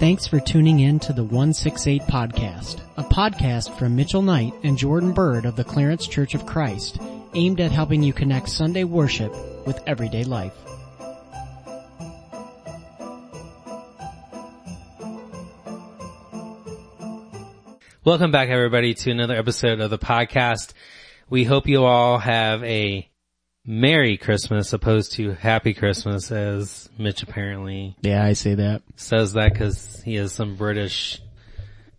Thanks for tuning in to the 168 podcast, a podcast from Mitchell Knight and Jordan Bird of the Clarence Church of Christ, aimed at helping you connect Sunday worship with everyday life. Welcome back everybody to another episode of the podcast. We hope you all have a Merry Christmas opposed to Happy Christmas as Mitch apparently Yeah, I say that. says that cause he has some British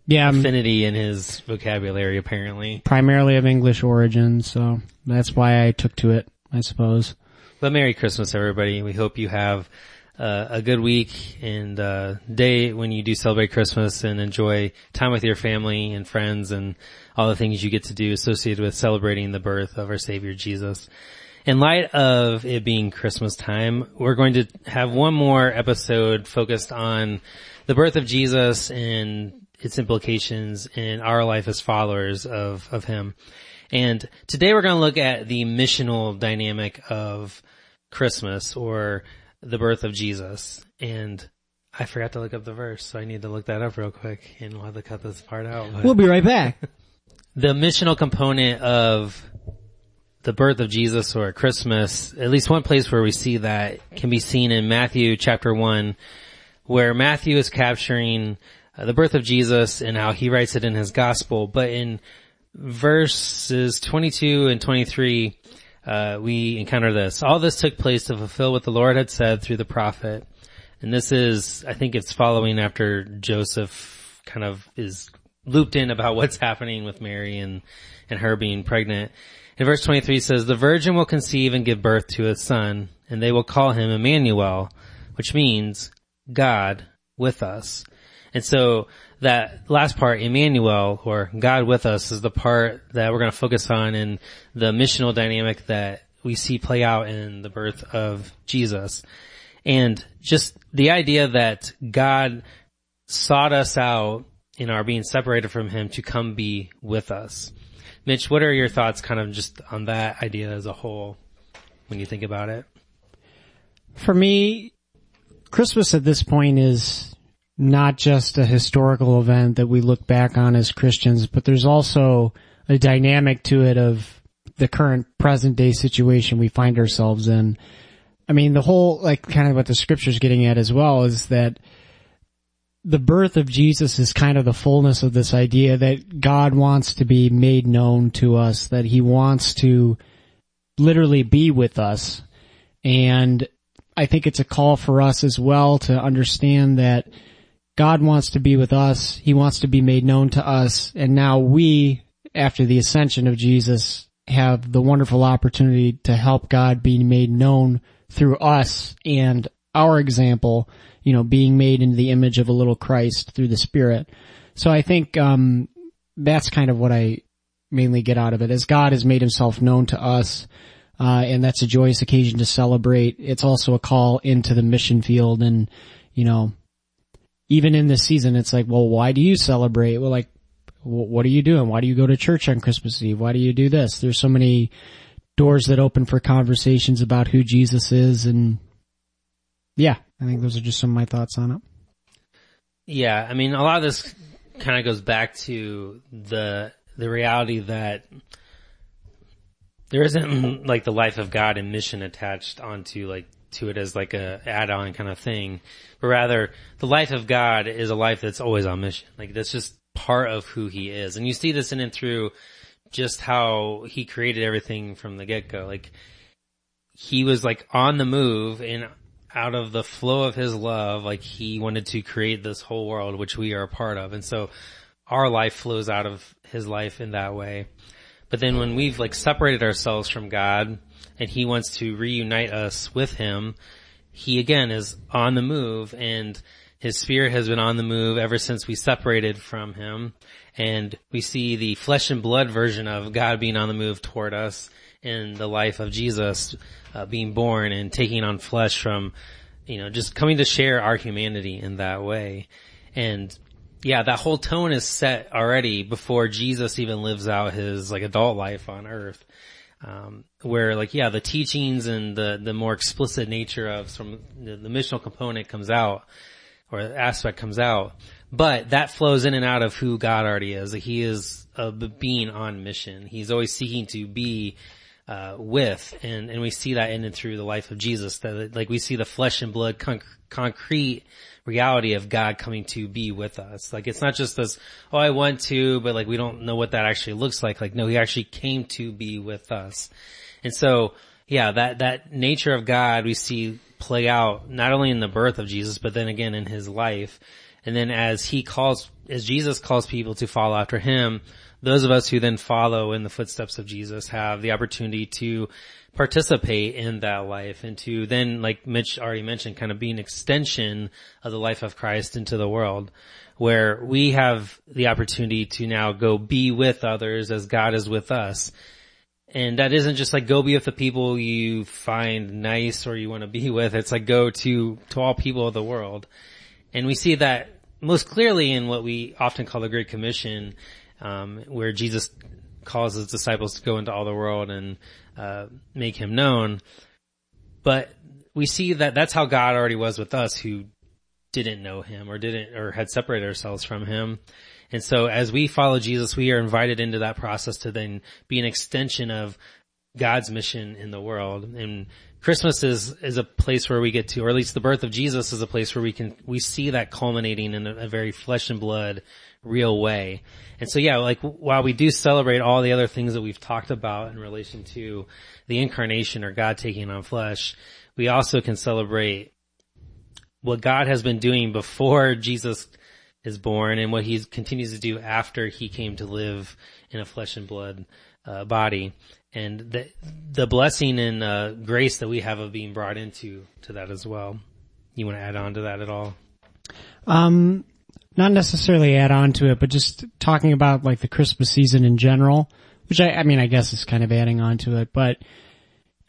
Yeah, I'm affinity in his vocabulary apparently. primarily of English origin, so that's why I took to it, I suppose. But Merry Christmas everybody. We hope you have uh, a good week and uh, day when you do celebrate Christmas and enjoy time with your family and friends and all the things you get to do associated with celebrating the birth of our Savior Jesus. In light of it being Christmas time, we're going to have one more episode focused on the birth of Jesus and its implications in our life as followers of, of Him. And today we're going to look at the missional dynamic of Christmas or the birth of Jesus. And I forgot to look up the verse, so I need to look that up real quick and we'll have to cut this part out. but- We'll be right back. the missional component of the birth of Jesus or Christmas, at least one place where we see that can be seen in Matthew chapter 1, where Matthew is capturing uh, the birth of Jesus and how he writes it in his gospel. But in verses 22 and 23, uh, we encounter this. All this took place to fulfill what the Lord had said through the prophet. And this is, I think it's following after Joseph kind of is looped in about what's happening with Mary and, and her being pregnant. In verse 23 it says, the virgin will conceive and give birth to a son and they will call him Emmanuel, which means God with us. And so that last part, Emmanuel, or God with us, is the part that we're going to focus on in the missional dynamic that we see play out in the birth of Jesus. And just the idea that God sought us out in our being separated from Him to come be with us. Mitch, what are your thoughts kind of just on that idea as a whole when you think about it? For me, Christmas at this point is not just a historical event that we look back on as Christians, but there's also a dynamic to it of the current present day situation we find ourselves in. I mean, the whole, like, kind of what the scripture's getting at as well is that the birth of Jesus is kind of the fullness of this idea that God wants to be made known to us, that he wants to literally be with us. And I think it's a call for us as well to understand that God wants to be with us. He wants to be made known to us. And now we, after the ascension of Jesus, have the wonderful opportunity to help God be made known through us and our example, you know, being made into the image of a little Christ through the Spirit. So I think, um, that's kind of what I mainly get out of it. As God has made himself known to us, uh, and that's a joyous occasion to celebrate. It's also a call into the mission field and, you know, even in this season, it's like, well, why do you celebrate? Well, like, wh- what are you doing? Why do you go to church on Christmas Eve? Why do you do this? There's so many doors that open for conversations about who Jesus is and yeah, I think those are just some of my thoughts on it. Yeah, I mean, a lot of this kind of goes back to the the reality that there isn't like the life of God and mission attached onto like to it as like a add-on kind of thing, but rather the life of God is a life that's always on mission. Like that's just part of who He is, and you see this in and through just how He created everything from the get-go. Like He was like on the move and out of the flow of his love, like he wanted to create this whole world, which we are a part of. And so our life flows out of his life in that way. But then when we've like separated ourselves from God and he wants to reunite us with him, he again is on the move and his spirit has been on the move ever since we separated from him. And we see the flesh and blood version of God being on the move toward us in the life of Jesus uh, being born and taking on flesh from, you know, just coming to share our humanity in that way. And yeah, that whole tone is set already before Jesus even lives out his like adult life on earth. Um, where like, yeah, the teachings and the, the more explicit nature of some, the, the missional component comes out or aspect comes out. But that flows in and out of who God already is. He is a being on mission. He's always seeking to be uh, with, and and we see that in and through the life of Jesus. That like we see the flesh and blood con- concrete reality of God coming to be with us. Like it's not just this, oh, I want to, but like we don't know what that actually looks like. Like no, He actually came to be with us, and so yeah, that that nature of God we see play out not only in the birth of Jesus, but then again in His life. And then as he calls, as Jesus calls people to follow after him, those of us who then follow in the footsteps of Jesus have the opportunity to participate in that life and to then, like Mitch already mentioned, kind of be an extension of the life of Christ into the world where we have the opportunity to now go be with others as God is with us. And that isn't just like go be with the people you find nice or you want to be with. It's like go to, to all people of the world. And we see that most clearly in what we often call the Great Commission, um, where Jesus calls his disciples to go into all the world and uh, make him known. But we see that that's how God already was with us who didn't know him or didn't or had separated ourselves from him. And so as we follow Jesus, we are invited into that process to then be an extension of God's mission in the world. And Christmas is, is a place where we get to, or at least the birth of Jesus is a place where we can, we see that culminating in a, a very flesh and blood, real way. And so yeah, like while we do celebrate all the other things that we've talked about in relation to the incarnation or God taking on flesh, we also can celebrate what God has been doing before Jesus is born and what he continues to do after he came to live in a flesh and blood uh, body and the the blessing and uh, grace that we have of being brought into to that as well. You want to add on to that at all? Um, not necessarily add on to it, but just talking about like the Christmas season in general, which I, I mean, I guess is kind of adding on to it, but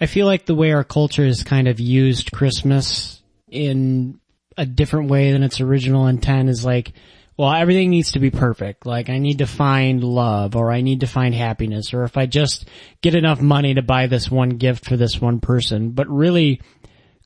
I feel like the way our culture has kind of used Christmas in a different way than its original intent is like, well, everything needs to be perfect. Like I need to find love or I need to find happiness or if I just get enough money to buy this one gift for this one person. But really,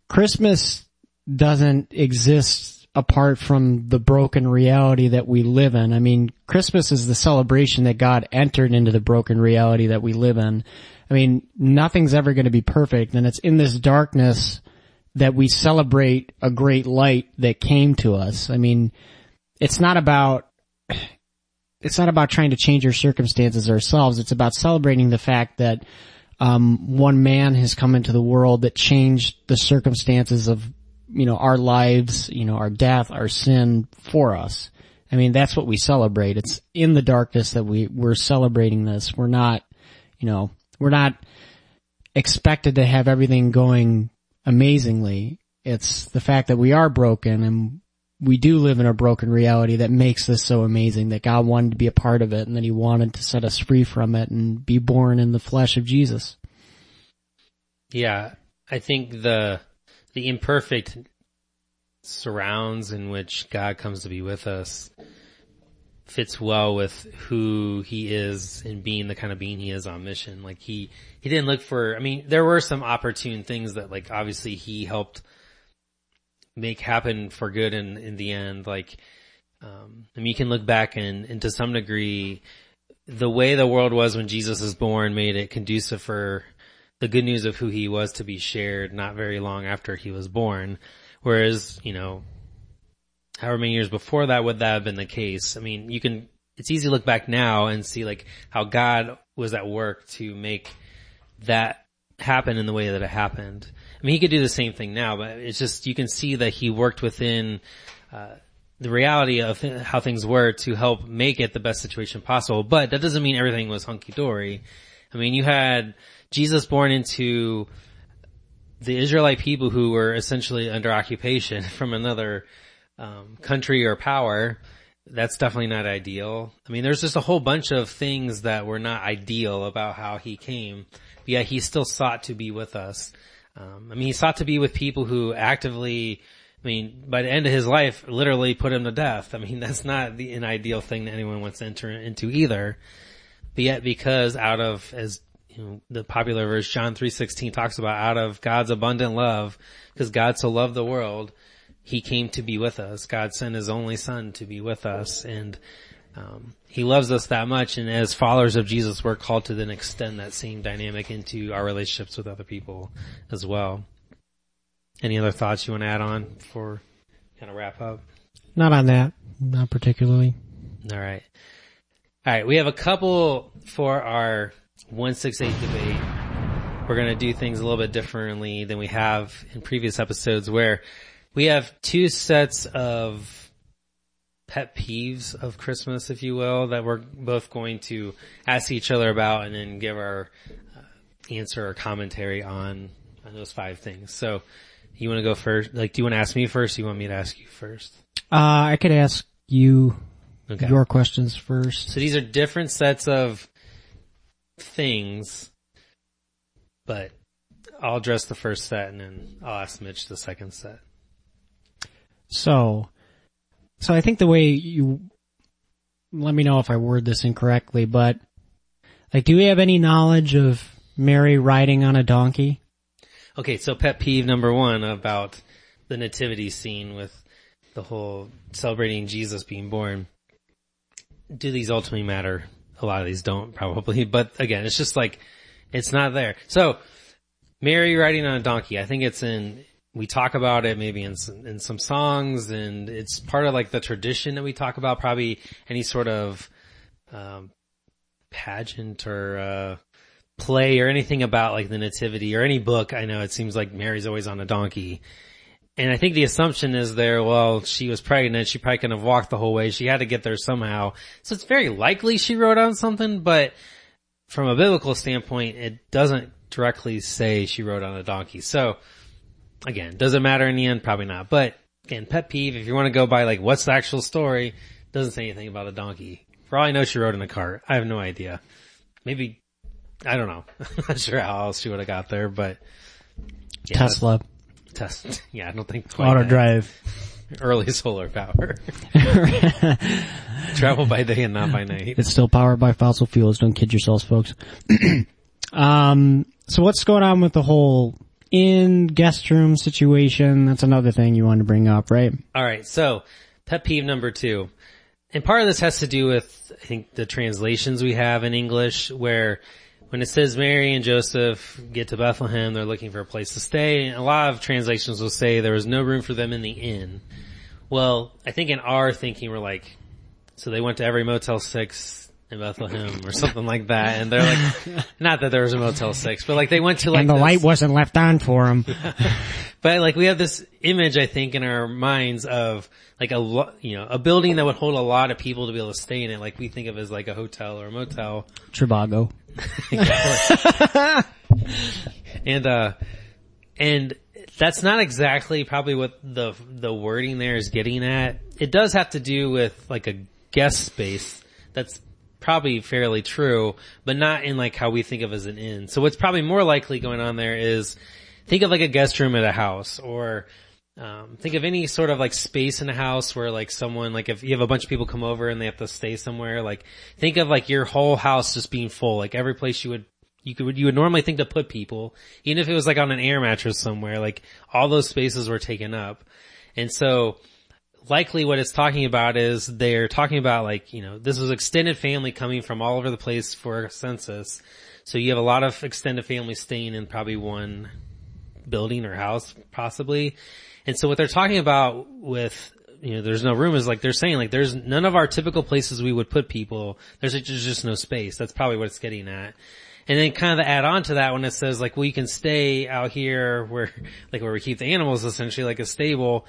Christmas doesn't exist apart from the broken reality that we live in. I mean, Christmas is the celebration that God entered into the broken reality that we live in. I mean, nothing's ever going to be perfect and it's in this darkness that we celebrate a great light that came to us. I mean, it's not about it's not about trying to change your circumstances ourselves. It's about celebrating the fact that um, one man has come into the world that changed the circumstances of you know our lives, you know our death, our sin for us. I mean that's what we celebrate. It's in the darkness that we we're celebrating this. We're not, you know, we're not expected to have everything going amazingly. It's the fact that we are broken and we do live in a broken reality that makes this so amazing that God wanted to be a part of it and that he wanted to set us free from it and be born in the flesh of Jesus. Yeah, I think the the imperfect surrounds in which God comes to be with us fits well with who he is and being the kind of being he is on mission. Like he, he didn't look for, I mean, there were some opportune things that like obviously he helped make happen for good in in the end. Like, um, I mean, you can look back and, and to some degree, the way the world was when Jesus was born made it conducive for the good news of who he was to be shared not very long after he was born. Whereas, you know, however many years before that would that have been the case? I mean, you can, it's easy to look back now and see like how God was at work to make that happen in the way that it happened. I mean, he could do the same thing now, but it's just, you can see that he worked within, uh, the reality of how things were to help make it the best situation possible. But that doesn't mean everything was hunky dory. I mean, you had Jesus born into the Israelite people who were essentially under occupation from another um, country or power. That's definitely not ideal. I mean, there's just a whole bunch of things that were not ideal about how he came. But yet he still sought to be with us. Um, I mean, he sought to be with people who actively, I mean, by the end of his life, literally put him to death. I mean, that's not the, an ideal thing that anyone wants to enter into either. But yet, because out of, as you know, the popular verse John 3.16 talks about, out of God's abundant love, because God so loved the world, he came to be with us. God sent his only son to be with us and um, he loves us that much and as followers of Jesus we're called to then extend that same dynamic into our relationships with other people as well. Any other thoughts you want to add on before kind of wrap up? Not on that. Not particularly. All right. All right. We have a couple for our 168 debate. We're going to do things a little bit differently than we have in previous episodes where we have two sets of pet peeves of Christmas, if you will, that we're both going to ask each other about and then give our uh, answer or commentary on, on those five things. So you want to go first? Like, do you want to ask me first? Or you want me to ask you first? Uh, I could ask you Okay. your questions first. So these are different sets of things, but I'll address the first set and then I'll ask Mitch the second set. So, so I think the way you, let me know if I word this incorrectly, but like, do we have any knowledge of Mary riding on a donkey? Okay, so pet peeve number one about the nativity scene with the whole celebrating Jesus being born. Do these ultimately matter? A lot of these don't probably, but again, it's just like, it's not there. So, Mary riding on a donkey, I think it's in, we talk about it maybe in some, in some songs and it's part of like the tradition that we talk about, probably any sort of, um, pageant or, uh, play or anything about like the nativity or any book. I know it seems like Mary's always on a donkey. And I think the assumption is there, well, she was pregnant. She probably couldn't have walked the whole way. She had to get there somehow. So it's very likely she rode on something, but from a biblical standpoint, it doesn't directly say she rode on a donkey. So again, does it matter in the end? Probably not. But again, pet peeve, if you want to go by like what's the actual story, doesn't say anything about a donkey. For all I know, she rode in a cart. I have no idea. Maybe, I don't know. I'm not sure how else she would have got there, but yeah, Tesla, Test. Yeah, I don't think quite auto that. drive. Early solar power. Travel by day and not by night. It's still powered by fossil fuels. Don't kid yourselves, folks. um, so what's going on with the whole in guest room situation? That's another thing you wanted to bring up, right? All right. So pet peeve number two. And part of this has to do with, I think, the translations we have in English where when it says Mary and Joseph get to Bethlehem, they're looking for a place to stay. And a lot of translations will say there was no room for them in the inn. Well, I think in our thinking we're like, so they went to every Motel 6 in Bethlehem or something like that. And they're like, not that there was a Motel 6, but like they went to like and the this- light wasn't left on for them. but like we have this image, I think, in our minds of like a lo- you know a building that would hold a lot of people to be able to stay in it, like we think of as like a hotel or a motel. Trivago. and uh, and that's not exactly probably what the the wording there is getting at. It does have to do with like a guest space. That's probably fairly true, but not in like how we think of as an inn. So what's probably more likely going on there is think of like a guest room at a house or um, think of any sort of like space in a house where like someone like if you have a bunch of people come over and they have to stay somewhere like think of like your whole house just being full. Like every place you would you could you would normally think to put people even if it was like on an air mattress somewhere like all those spaces were taken up. And so likely what it's talking about is they're talking about like you know this was extended family coming from all over the place for a census. So you have a lot of extended family staying in probably one building or house possibly. And so what they're talking about with, you know, there's no room is like they're saying like there's none of our typical places we would put people. There's, there's just no space. That's probably what it's getting at. And then kind of add on to that when it says like, well, you can stay out here where, like where we keep the animals essentially like a stable.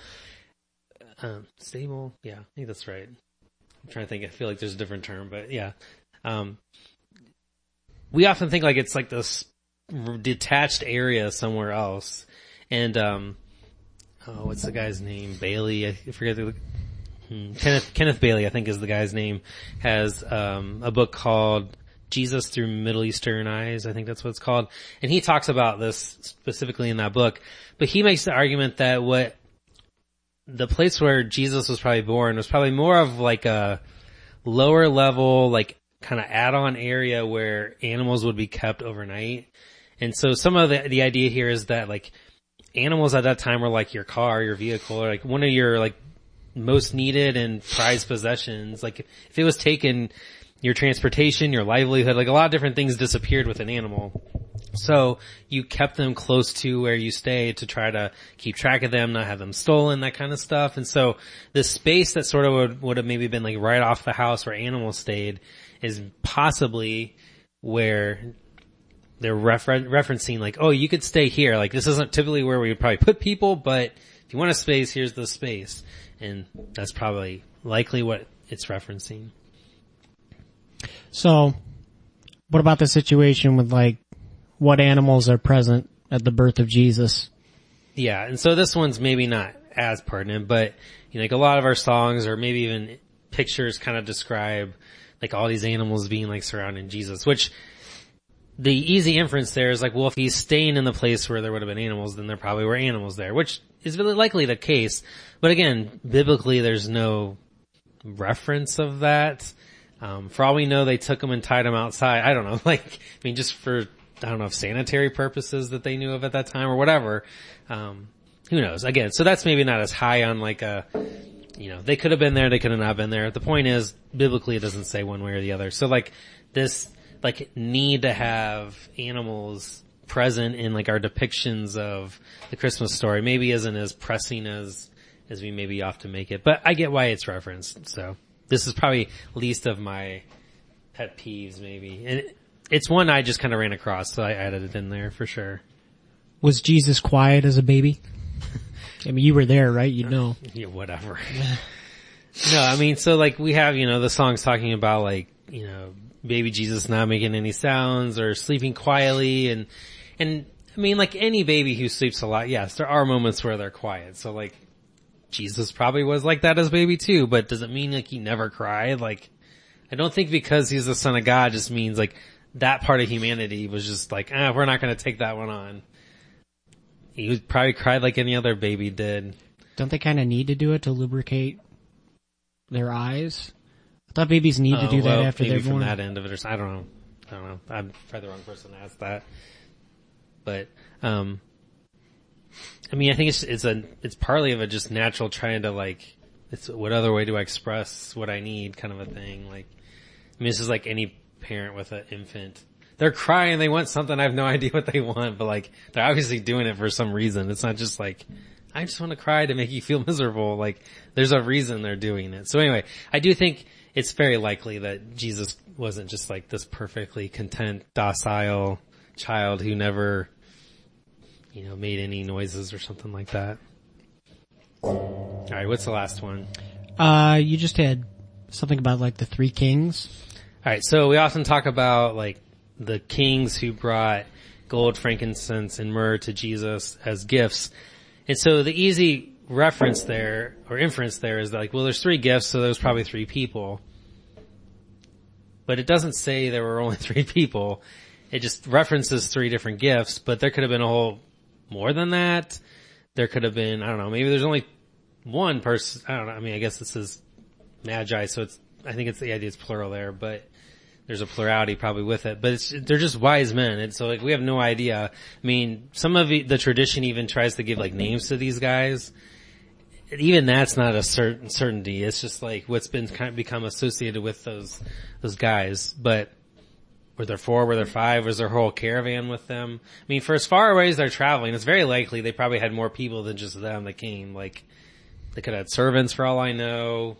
Um, stable? Yeah, I think that's right. I'm trying to think. I feel like there's a different term, but yeah. Um, we often think like it's like this detached area somewhere else. And, um, oh, what's the guy's name? Bailey, I forget the, hmm, Kenneth, Kenneth Bailey, I think is the guy's name, has, um, a book called Jesus through Middle Eastern Eyes. I think that's what it's called. And he talks about this specifically in that book, but he makes the argument that what the place where Jesus was probably born was probably more of like a lower level, like kind of add-on area where animals would be kept overnight. And so some of the, the idea here is that like animals at that time were like your car, your vehicle, or like one of your like most needed and prized possessions. Like if it was taken, your transportation, your livelihood, like a lot of different things disappeared with an animal. So you kept them close to where you stay to try to keep track of them, not have them stolen, that kind of stuff. And so the space that sort of would, would have maybe been like right off the house where animals stayed is possibly where they're refer- referencing like, oh, you could stay here. Like this isn't typically where we would probably put people, but if you want a space, here's the space. And that's probably likely what it's referencing. So, what about the situation with like what animals are present at the birth of Jesus? Yeah, and so this one's maybe not as pertinent, but you know, like a lot of our songs or maybe even pictures kind of describe like all these animals being like surrounding Jesus, which the easy inference there is like, well, if he's staying in the place where there would have been animals, then there probably were animals there, which is really likely the case. But again, biblically, there's no reference of that. Um, for all we know, they took him and tied him outside. I don't know, like, I mean, just for, I don't know, if sanitary purposes that they knew of at that time or whatever. Um, who knows? Again, so that's maybe not as high on like a, you know, they could have been there, they could have not been there. The point is, biblically it doesn't say one way or the other. So like, this, like, need to have animals present in like our depictions of the Christmas story maybe isn't as pressing as, as we maybe often make it. But I get why it's referenced, so. This is probably least of my pet peeves maybe. And it's one I just kind of ran across, so I added it in there for sure. Was Jesus quiet as a baby? I mean, you were there, right? You know. Yeah, whatever. no, I mean, so like we have, you know, the songs talking about like, you know, baby Jesus not making any sounds or sleeping quietly and, and I mean, like any baby who sleeps a lot, yes, there are moments where they're quiet. So like, Jesus probably was like that as baby too, but does it mean like he never cried? Like, I don't think because he's the son of God just means like that part of humanity was just like, ah, we're not gonna take that one on. He would probably cried like any other baby did. Don't they kind of need to do it to lubricate their eyes? Thought babies need to Oh, do that after maybe they're from born. that end of it or something. I don't know. I don't know. I'm probably the wrong person to ask that. But, um, I mean, I think it's, it's a, it's partly of a just natural trying to like, it's what other way do I express what I need kind of a thing. Like, I mean, this is like any parent with an infant. They're crying, they want something, I have no idea what they want, but like, they're obviously doing it for some reason. It's not just like, I just want to cry to make you feel miserable. Like, there's a reason they're doing it. So anyway, I do think it's very likely that Jesus wasn't just like this perfectly content, docile child who never, you know, made any noises or something like that. Alright, what's the last one? Uh, you just had something about like the three kings. Alright, so we often talk about like the kings who brought gold, frankincense, and myrrh to Jesus as gifts. And so the easy reference there, or inference there is like, well there's three gifts, so there's probably three people. But it doesn't say there were only three people. It just references three different gifts, but there could have been a whole more than that. There could have been, I don't know, maybe there's only one person, I don't know, I mean I guess this is magi, so it's, I think it's the idea it's plural there, but there's a plurality probably with it, but they're just wise men. And so like we have no idea. I mean, some of the, the tradition even tries to give like names to these guys. Even that's not a certain certainty. It's just like what's been kind of become associated with those, those guys. But were there four? Were there five? Was their whole caravan with them? I mean, for as far away as they're traveling, it's very likely they probably had more people than just them that came. Like, they could have had servants for all I know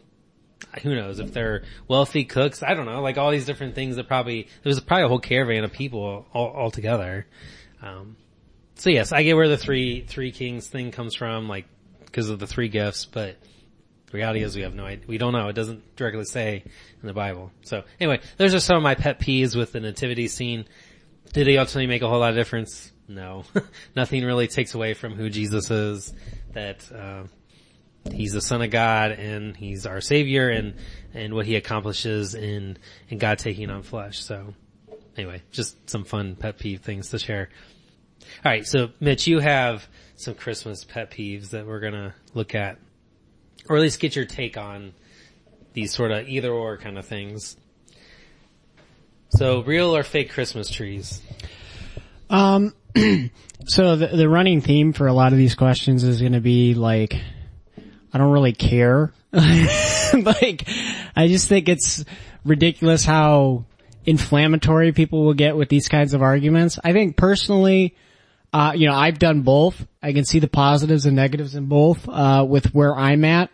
who knows if they're wealthy cooks. I don't know, like all these different things that probably there was probably a whole caravan of people all, all together. Um, so yes, I get where the three three kings thing comes from, like because of the three gifts. But the reality is, we have no idea. We don't know. It doesn't directly say in the Bible. So anyway, those are some of my pet peeves with the nativity scene. Did they ultimately make a whole lot of difference? No, nothing really takes away from who Jesus is. That. Uh, he's the son of God and he's our savior and, and what he accomplishes in, in God taking on flesh. So anyway, just some fun pet peeve things to share. All right. So Mitch, you have some Christmas pet peeves that we're to look at or at least get your take on these sort of either or kind of things. So real or fake Christmas trees? Um, so the, the running theme for a lot of these questions is going to be like, I don't really care. like, I just think it's ridiculous how inflammatory people will get with these kinds of arguments. I think personally, uh, you know, I've done both. I can see the positives and negatives in both, uh, with where I'm at.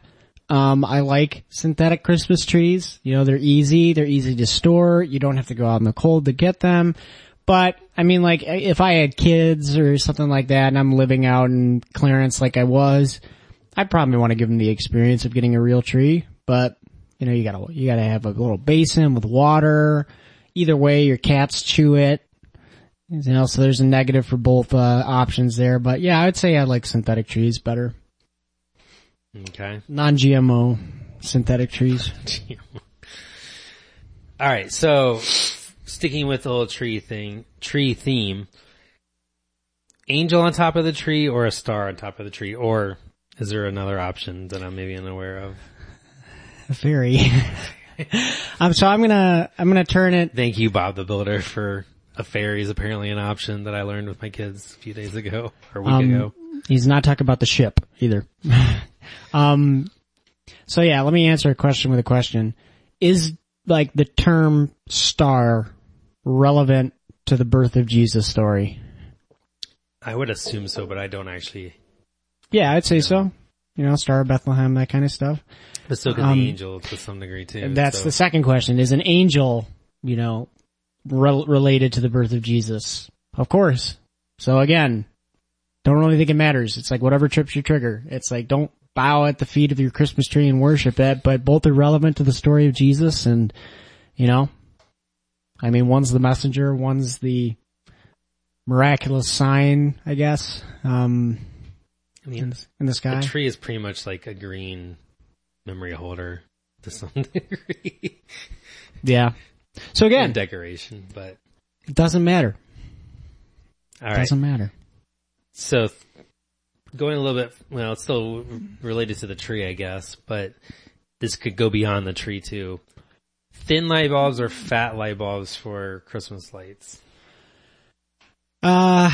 Um, I like synthetic Christmas trees. You know, they're easy. They're easy to store. You don't have to go out in the cold to get them. But, I mean, like, if I had kids or something like that and I'm living out in Clarence like I was, I'd probably want to give them the experience of getting a real tree. But, you know, you gotta, you gotta have a little basin with water. Either way, your cats chew it. You know, so there's a negative for both, uh, options there. But yeah, I would say I like synthetic trees better. Okay. Non-GMO synthetic trees. All right. So sticking with the whole tree thing, tree theme, angel on top of the tree or a star on top of the tree, or is there another option that I'm maybe unaware of? Very. um, so I'm gonna, I'm gonna turn it, Thank you, Bob the Builder, for a fairy is apparently an option that I learned with my kids a few days ago or a week Um, ago. he's not talking about the ship either. um, so yeah, let me answer a question with a question. Is like the term star relevant to the birth of Jesus story? I would assume so, but I don't actually. Yeah, I'd say so. You know, Star of Bethlehem, that kind of stuff. But so could Um, the angel to some degree too. That's so- the second question. Is an angel, you know, rel- related to the birth of Jesus? Of course. So again, don't really think it matters. It's like whatever trips your trigger. It's like don't bow at the feet of your Christmas tree and worship it, but both are relevant to the story of Jesus and, you know, I mean, one's the messenger, one's the miraculous sign, I guess, um, I mean, the- in the sky. the tree is pretty much like a green memory holder to some degree. yeah. So and again, decoration, but it doesn't matter. all right. Doesn't matter. So th- going a little bit, well, it's still related to the tree, I guess, but this could go beyond the tree too. Thin light bulbs or fat light bulbs for Christmas lights? Uh,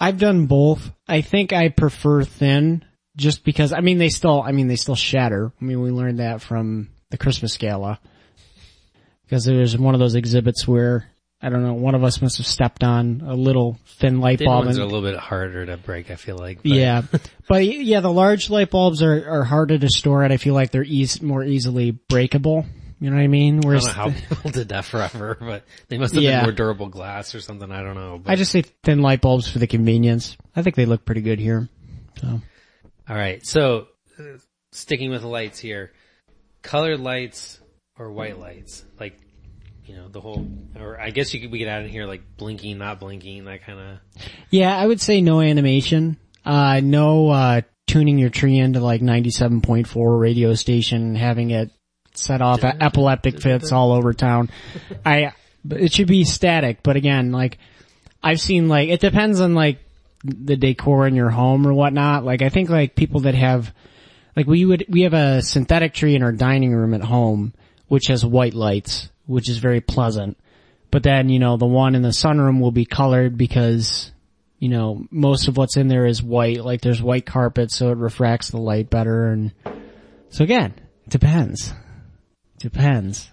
I've done both. I think I prefer thin just because, I mean, they still, I mean, they still shatter. I mean, we learned that from the Christmas gala. Because there was one of those exhibits where, I don't know, one of us must have stepped on a little thin light Thin bulb. ones and- are a little bit harder to break, I feel like. but- yeah. but yeah, the large light bulbs are, are harder to store and I feel like they're eas- more easily breakable. You know what I mean? I Whereas don't know how people did that forever, but they must have Yeah. been more durable glass or something. I don't know. But. I just say thin light bulbs for the convenience. I think they look pretty good here. So. All right. So, uh, sticking with the lights here, colored lights or white lights, like you know the whole, or I guess you could we could add in here like blinking, not blinking, that kind of. Yeah, I would say no animation. Uh, no, uh, tuning your tree into like 97.4 radio station having it set off epileptic fits all over town. I, it should be static, but again, like, I've seen like, it depends on like the decor in your home or whatnot. Like, I think like people that have, like we would, we have a synthetic tree in our dining room at home, which has white lights, which is very pleasant. But then, you know, the one in the sunroom will be colored because, you know, most of what's in there is white. Like there's white carpet so it refracts the light better and, so again, depends. Depends.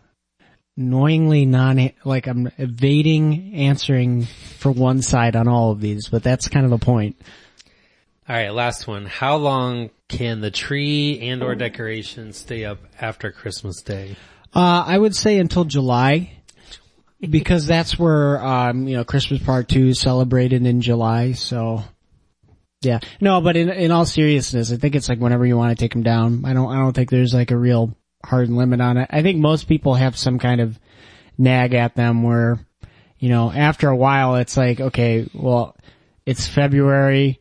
Annoyingly non, like I'm evading answering for one side on all of these, but that's kind of the point. All right, last one. How long can the tree and or decoration stay up after Christmas Day? Uh, I would say until July, because that's where, um, you know, Christmas part two is celebrated in July, so. Yeah. No, but in, in all seriousness, I think it's like whenever you want to take them down. I don't, I don't think there's like a real hard limit on it. I think most people have some kind of nag at them where, you know, after a while it's like, okay, well, it's February,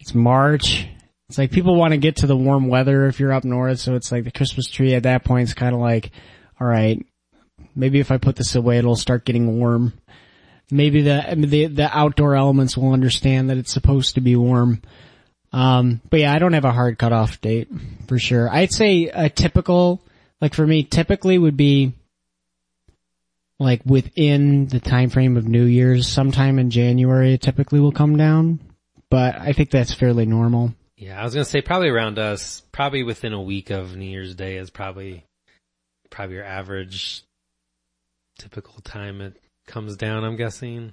it's March, it's like people want to get to the warm weather if you're up north, so it's like the Christmas tree at that point is kind of like, alright, maybe if I put this away it'll start getting warm. Maybe the, the, the outdoor elements will understand that it's supposed to be warm. Um, but yeah, I don't have a hard cutoff date for sure. I'd say a typical, like for me, typically would be like within the time frame of New Year's, sometime in January it typically will come down. But I think that's fairly normal. Yeah, I was gonna say probably around us, probably within a week of New Year's Day is probably, probably your average typical time it comes down, I'm guessing.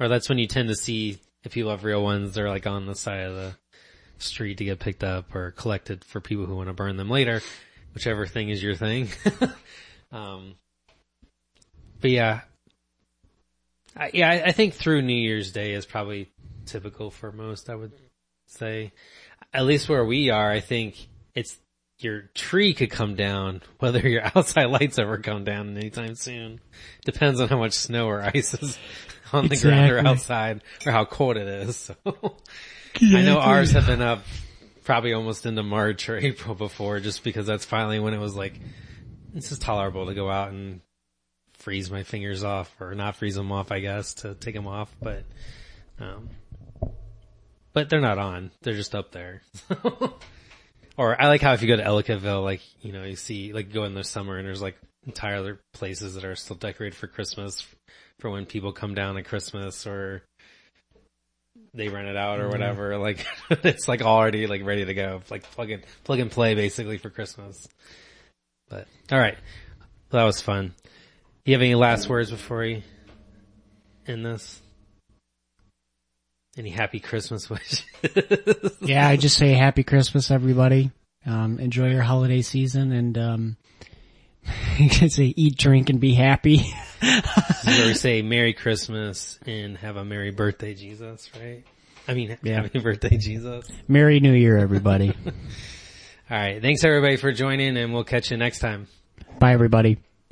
Or that's when you tend to see, if you love real ones, they're like on the side of the street to get picked up or collected for people who want to burn them later, whichever thing is your thing. um, but yeah, I, yeah, I, I think through New Year's Day is probably typical for most, I would say. At least where we are, I think it's your tree could come down, whether your outside lights ever come down anytime soon. Depends on how much snow or ice is on the ground or outside or how cold it is. So I know ours have been up probably almost into March or April before just because that's finally when it was like, this is tolerable to go out and freeze my fingers off or not freeze them off, I guess, to take them off, but, um, but they're not on. They're just up there. Or I like how if you go to Ellicottville, like, you know, you see, like go in the summer and there's like entire places that are still decorated for Christmas for when people come down at Christmas or they rent it out or mm-hmm. whatever. Like it's like already like ready to go. Like plug and plug and play basically for Christmas. But all right. Well, that was fun. You have any last words before we end this? Any happy Christmas wishes? Yeah, I just say happy Christmas everybody. Um, enjoy your holiday season and, um, say eat, drink and be happy. This is where we say Merry Christmas and have a Merry Birthday, Jesus, right? I mean, Yeah. Happy Birthday, Jesus. Merry New Year everybody. All right. Thanks everybody for joining and we'll catch you next time. Bye everybody.